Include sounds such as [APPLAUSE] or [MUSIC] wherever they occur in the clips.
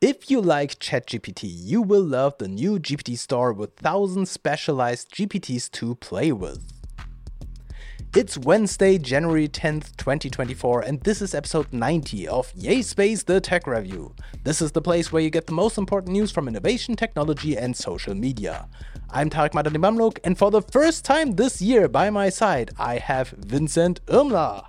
If you like ChatGPT, you will love the new GPT store with thousands specialized GPTs to play with. It's Wednesday, January 10th, 2024, and this is episode 90 of Yay Space the Tech Review. This is the place where you get the most important news from innovation, technology, and social media. I'm Tarek Madany Mamlouk, and for the first time this year by my side, I have Vincent Irmler.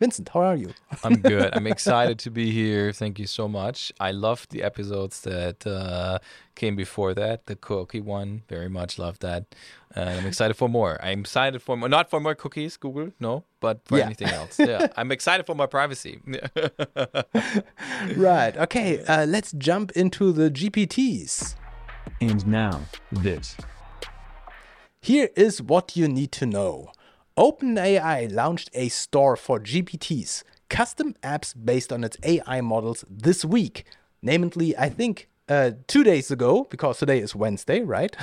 Vincent, how are you? [LAUGHS] I'm good. I'm excited to be here. Thank you so much. I loved the episodes that uh, came before that, the cookie one. Very much loved that. And I'm excited for more. I'm excited for more, not for more cookies, Google, no, but for yeah. anything else. Yeah, [LAUGHS] I'm excited for my privacy. [LAUGHS] right. Okay. Uh, let's jump into the GPTs. And now, this. Here is what you need to know. OpenAI launched a store for GPTs, custom apps based on its AI models this week. Namely, I think uh, two days ago, because today is Wednesday, right?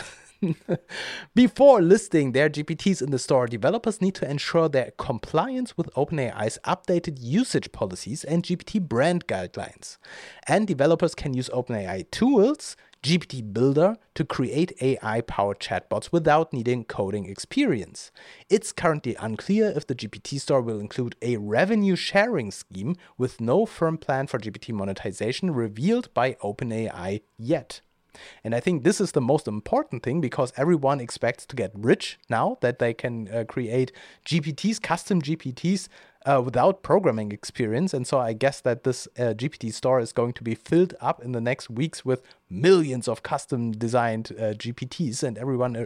[LAUGHS] Before listing their GPTs in the store, developers need to ensure their compliance with OpenAI's updated usage policies and GPT brand guidelines. And developers can use OpenAI tools GPT Builder to create AI powered chatbots without needing coding experience. It's currently unclear if the GPT store will include a revenue sharing scheme with no firm plan for GPT monetization revealed by OpenAI yet. And I think this is the most important thing because everyone expects to get rich now that they can uh, create GPTs, custom GPTs uh, without programming experience. And so I guess that this uh, GPT store is going to be filled up in the next weeks with millions of custom designed uh, GPTs. And everyone uh,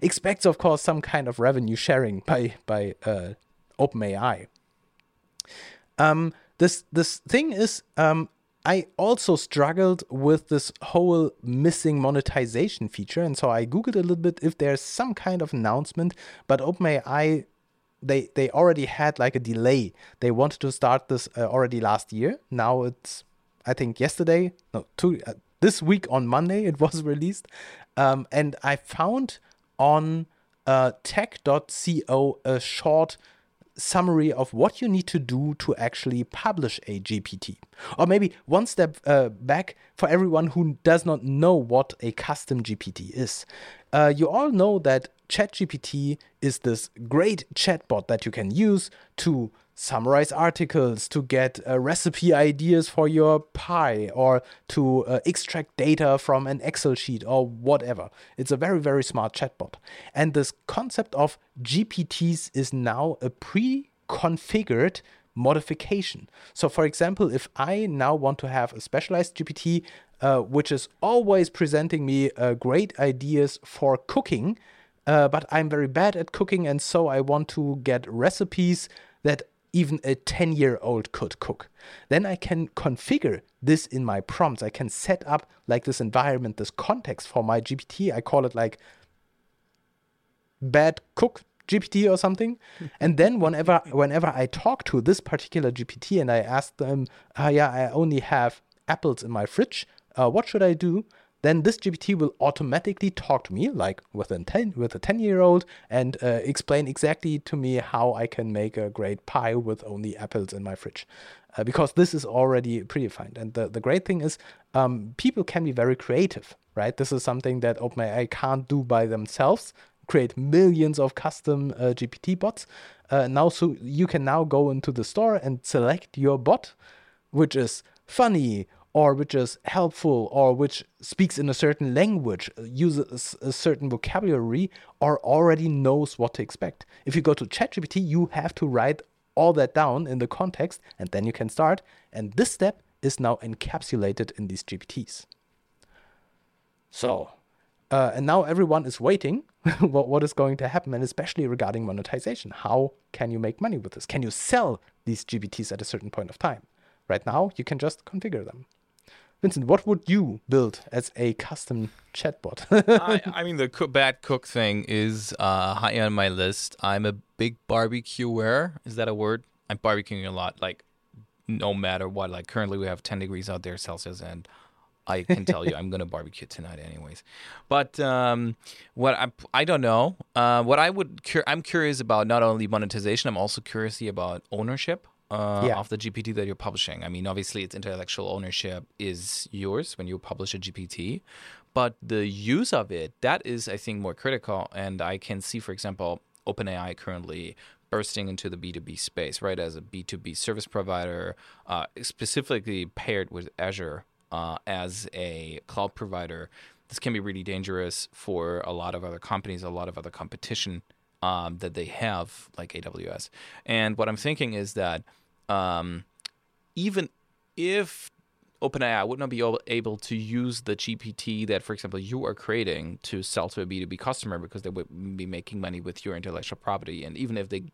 expects, of course, some kind of revenue sharing by, by uh, OpenAI. Um, this, this thing is, um, I also struggled with this whole missing monetization feature. And so I Googled a little bit if there's some kind of announcement, but OpenAI they they already had like a delay. They wanted to start this uh, already last year. Now it's I think yesterday, no, two uh, this week on Monday it [LAUGHS] was released. Um, and I found on uh, tech.co a short summary of what you need to do to actually publish a GPT. Or maybe one step uh, back for everyone who does not know what a custom GPT is. Uh, you all know that ChatGPT is this great chatbot that you can use to summarize articles, to get uh, recipe ideas for your pie, or to uh, extract data from an Excel sheet or whatever. It's a very, very smart chatbot. And this concept of GPTs is now a pre configured modification. So, for example, if I now want to have a specialized GPT, uh, which is always presenting me uh, great ideas for cooking, uh, but I'm very bad at cooking, and so I want to get recipes that even a 10 year old could cook. Then I can configure this in my prompts. I can set up like this environment, this context for my GPT. I call it like bad cook GPT or something. [LAUGHS] and then whenever whenever I talk to this particular GPT and I ask them, uh, yeah, I only have apples in my fridge. Uh, what should I do? Then this GPT will automatically talk to me, like with a 10, with a 10 year old, and uh, explain exactly to me how I can make a great pie with only apples in my fridge. Uh, because this is already predefined. And the, the great thing is, um, people can be very creative, right? This is something that OpenAI can't do by themselves, create millions of custom uh, GPT bots. Uh, now, so you can now go into the store and select your bot, which is funny or which is helpful or which speaks in a certain language, uses a certain vocabulary, or already knows what to expect. If you go to ChatGPT, you have to write all that down in the context and then you can start. And this step is now encapsulated in these GPTs. So, uh, and now everyone is waiting [LAUGHS] what, what is going to happen, and especially regarding monetization. How can you make money with this? Can you sell these GPTs at a certain point of time? Right now, you can just configure them. Vincent, what would you build as a custom chatbot? [LAUGHS] I, I, mean, the co- bad cook thing is uh, high on my list. I'm a big barbecuer. Is that a word? I'm barbecuing a lot, like no matter what. Like currently, we have 10 degrees out there Celsius, and I can tell you, I'm gonna barbecue tonight, anyways. But um, what I I don't know. Uh, what I would cur- I'm curious about not only monetization. I'm also curious about ownership uh, Yeah. of the GPT that you're publishing. I mean, obviously, its intellectual ownership is yours when you publish a GPT, but the use of it that is, I think, more critical. And I can see, for example, OpenAI currently bursting into the B2B space, right, as a B2B service provider, uh, specifically paired with Azure uh, as a cloud provider. This can be really dangerous for a lot of other companies, a lot of other competition um, that they have, like AWS. And what I'm thinking is that um, even if OpenAI would not be able- able to use the GPT that, for example, you are creating to sell to a B2B customer because they would be making money with your intellectual property. And even if they,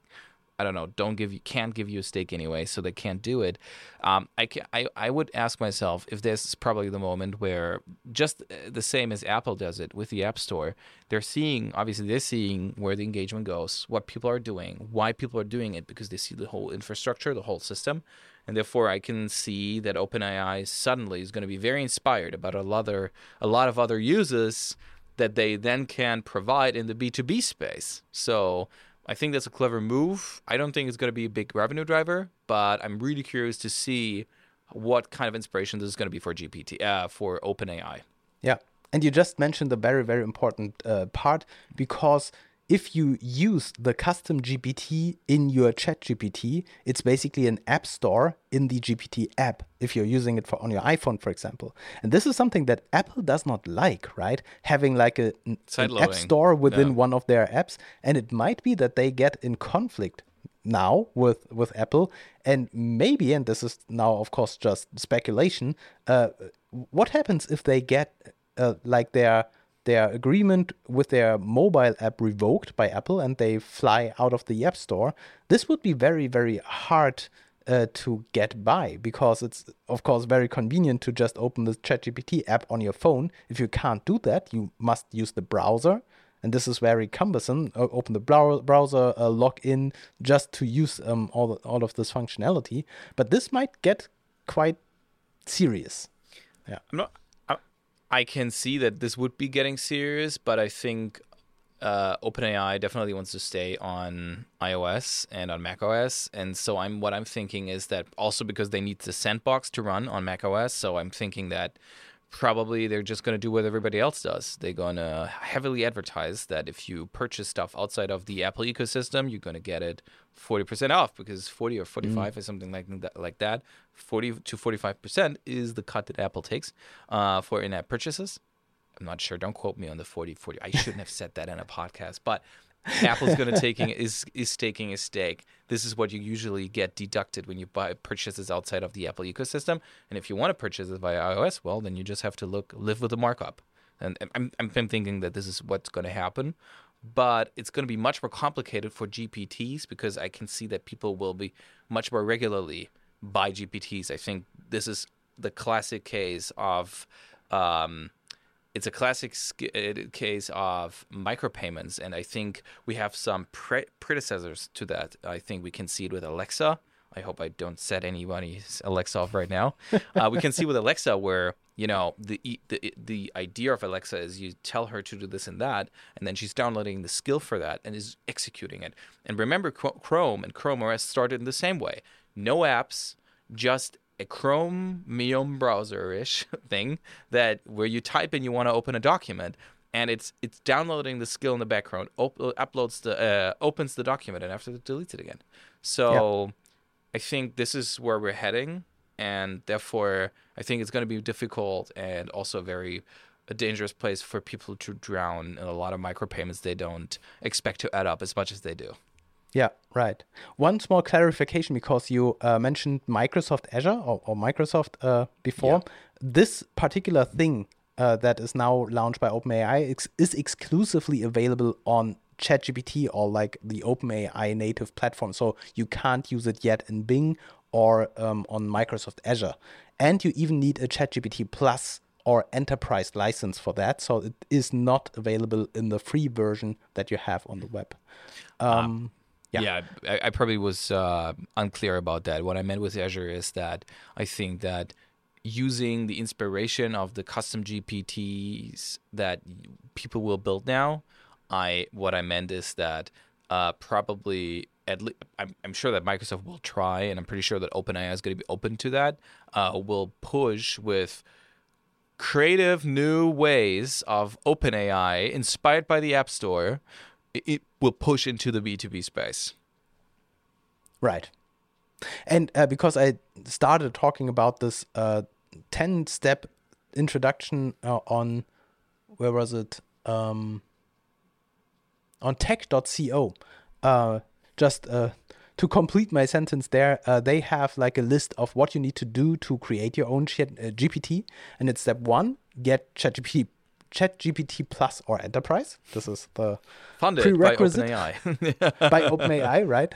I don't know, don't give you, can't give you a stake anyway, so they can't do it. Um, I, ca I, I would ask myself if this is probably the moment where just uh, the same as Apple does it with the App Store, they're seeing, obviously, they're seeing where the engagement goes, what people are doing, why people are doing it, because they see the whole infrastructure, the whole system. And therefore, I can see that OpenAI suddenly is going to be very inspired about a lot, other, a lot of other uses that they then can provide in the B2B space. So I think that's a clever move. I don't think it's going to be a big revenue driver, but I'm really curious to see what kind of inspiration this is going to be for GPT, uh, for OpenAI. Yeah. And you just mentioned a very, very important uh, part because if you use the custom GPT in your ChatGPT, it's basically an app store in the GPT app if you're using it for on your iPhone, for example. And this is something that Apple does not like, right? Having like a, an, an app store within one of their apps. And it might be that they get in conflict now with with Apple and maybe and this is now of course just speculation uh what happens if they get uh, like their their agreement with their mobile app revoked by Apple and they fly out of the App Store this would be very very hard uh, to get by because it's of course very convenient to just open the ChatGPT app on your phone if you can't do that you must use the browser and this is very cumbersome. O- open the brow- browser, uh, log in just to use um, all all of this functionality. But this might get quite serious. Yeah, I'm not. I, can see that this would be getting serious, but I think uh, OpenAI definitely wants to stay on iOS and on macOS, and so I'm what I'm thinking is that also because they need the sandbox to run on macOS, so I'm thinking that probably they're just going to do what everybody else does. They're going to heavily advertise that if you purchase stuff outside of the Apple ecosystem, you're going to get it 40% off because 40 or 45 or something like that, like that. 40 to 45% is the cut that Apple takes uh, for in-app purchases. I'm not sure. Don't quote me on the 40 40. I shouldn't have said that in a podcast, but [LAUGHS] Apple's going [LAUGHS] to taking is is taking a stake. This is what you usually get deducted when you buy purchases outside of the Apple ecosystem. And if you want to purchase it via iOS, well, then you just have to look live with the markup. And I'm I'm, I'm thinking that this is what's going to happen, but it's going to be much more complicated for GPTs because I can see that people will be much more regularly buy GPTs. I think this is the classic case of. Um, it's a classic sk- uh, case of micropayments, and I think we have some pre- predecessors to that. I think we can see it with Alexa. I hope I don't set anybody's Alexa off right now. [LAUGHS] Uh, we can see with Alexa where you know the the the idea of Alexa is you tell her to do this and that, and then she's downloading the skill for that and is executing it. And remember, Chrome and Chrome OS started in the same way: no apps, just a Chromium browser-ish [LAUGHS] thing that where you type in you want to open a document and it's it's downloading the skill in the background op- uploads the uh, opens the document and after it deletes it again. So i think this is where we're heading and therefore i think it's going to be difficult and also very a dangerous place for people to drown in a lot of micropayments they don't expect to add up as much as they do Yeah, right. One small clarification because you uh, mentioned Microsoft Azure or, or Microsoft uh, before. This particular thing uh, that is now launched by OpenAI ex- is exclusively available on ChatGPT or like the OpenAI native platform. So you can't use it yet in Bing or um, on Microsoft Azure. And you even need a ChatGPT Plus or enterprise license for that. So it is not available in the free version that you have on the web. Um, yeah. Yeah, I, I probably was uh, unclear about that. What I meant with Azure is that I think that using the inspiration of the custom GPTs that people will build now, I what I meant is that uh, probably at least I'm, I'm sure that Microsoft will try, and I'm pretty sure that OpenAI is going to be open to that. Uh, will push with creative new ways of OpenAI inspired by the App Store. It, will push into the B2B space. Right. And uh, because I started talking about this uh, 10 step introduction uh, on, where was it? Um, on tech.co. Uh, just uh, to complete my sentence there, uh, they have like a list of what you need to do to create your own chat, uh, GPT. And it's step one get ChatGPT ChatGPT Plus or Enterprise. This is the Funded prerequisite by OpenAI. [LAUGHS] [LAUGHS] by OpenAI, right?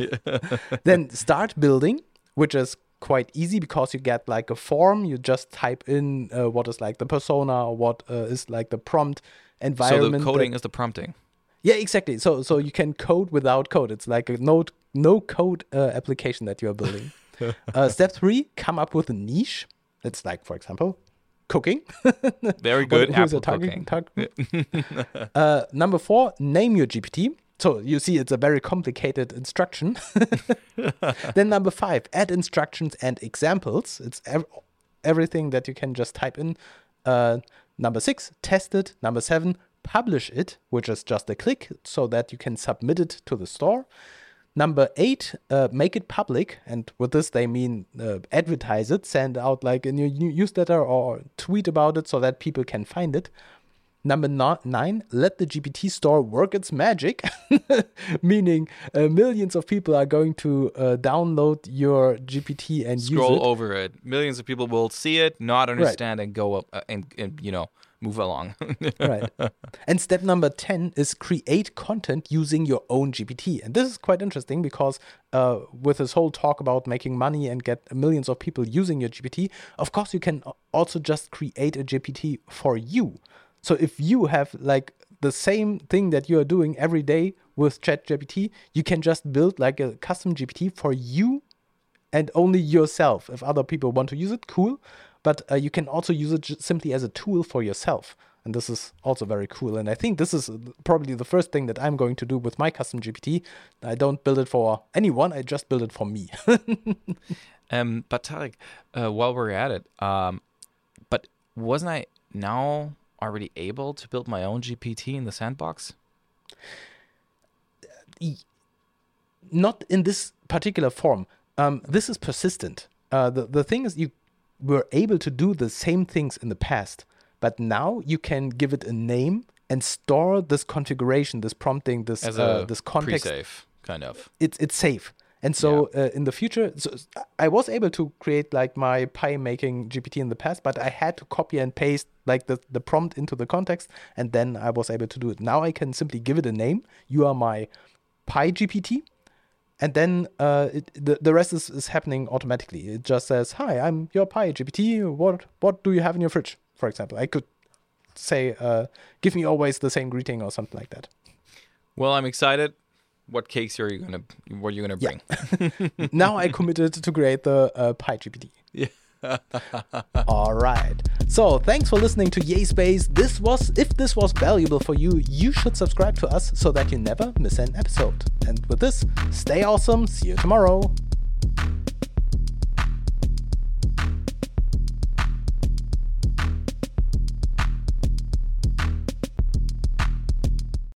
then start building, which is quite easy because you get like a form. You just type in uh, what is like the persona or what uh, is like the prompt environment. so the coding is the prompting. yeah, exactly. So so you can code without code. It's like a no no code uh, application that you are building. [LAUGHS] uh, step three: come up with a niche. It's like, for example, cooking. [LAUGHS] Very good. Apple a cooking. target? [LAUGHS] target- uh, number four: name your GPT. So you see, it's a very complicated instruction. [LAUGHS] then number five: add instructions and examples. It's ev- everything that you can just type in. Uh, number six: test it. Number seven: publish it, which is just a click, so that you can submit it to the store. Number eight, uh, make it public, and with this they mean uh, advertise it, send out like a new- newsletter or tweet about it, so that people can find it. Number nine, let the GPT store work its magic, [LAUGHS] meaning uh, millions of people are going to uh, download your GPT and use Scroll over it. Millions of people will see it, not understand, and go up uh, and, and you know move along. [LAUGHS] right. And step number 10 is create content using your own GPT. And this is quite interesting because uh, with this whole talk about making money and get millions of people using your GPT, of course, you can also just create a GPT for you. So if you have like the same thing that you are doing every day with ChatGPT, you can just build like a custom GPT for you and only yourself. If other people want to use it, cool. But uh, you can also use it simply as a tool for yourself. And this is also very cool. And I think this is probably the first thing that I'm going to do with my custom GPT. I don't build it for anyone, I just build it for me. [LAUGHS] um, but Tarek, uh, while we're at it, um, but wasn't I now already able to build my own GPT in the sandbox? Not in this particular form. Um, this is persistent. Uh, the, the thing is, you were able to do the same things in the past, but now you can give it a name and store this configuration, this prompting, this As uh, a this context pre-save, kind of. it's it's safe. And so uh, in the future, so I was able to create like my pie making GPT in the past, but I had to copy and paste like the, the prompt into the context, and then I was able to do it. Now I can simply give it a name. You are my pie GPT, and then uh, it, the the rest is, is happening automatically. It just says, "Hi, I'm your pie GPT. What what do you have in your fridge?" For example, I could say, uh, "Give me always the same greeting" or something like that. Well, I'm excited. What cakes are you gonna? What are you gonna bring? Yeah. [LAUGHS] now I committed to create the uh, pie GPT. [LAUGHS] Yeah. All right. So thanks for listening to Yay Space. This was, if this was valuable for you, you should subscribe to us so that you never miss an episode. And with this, stay awesome. See you tomorrow.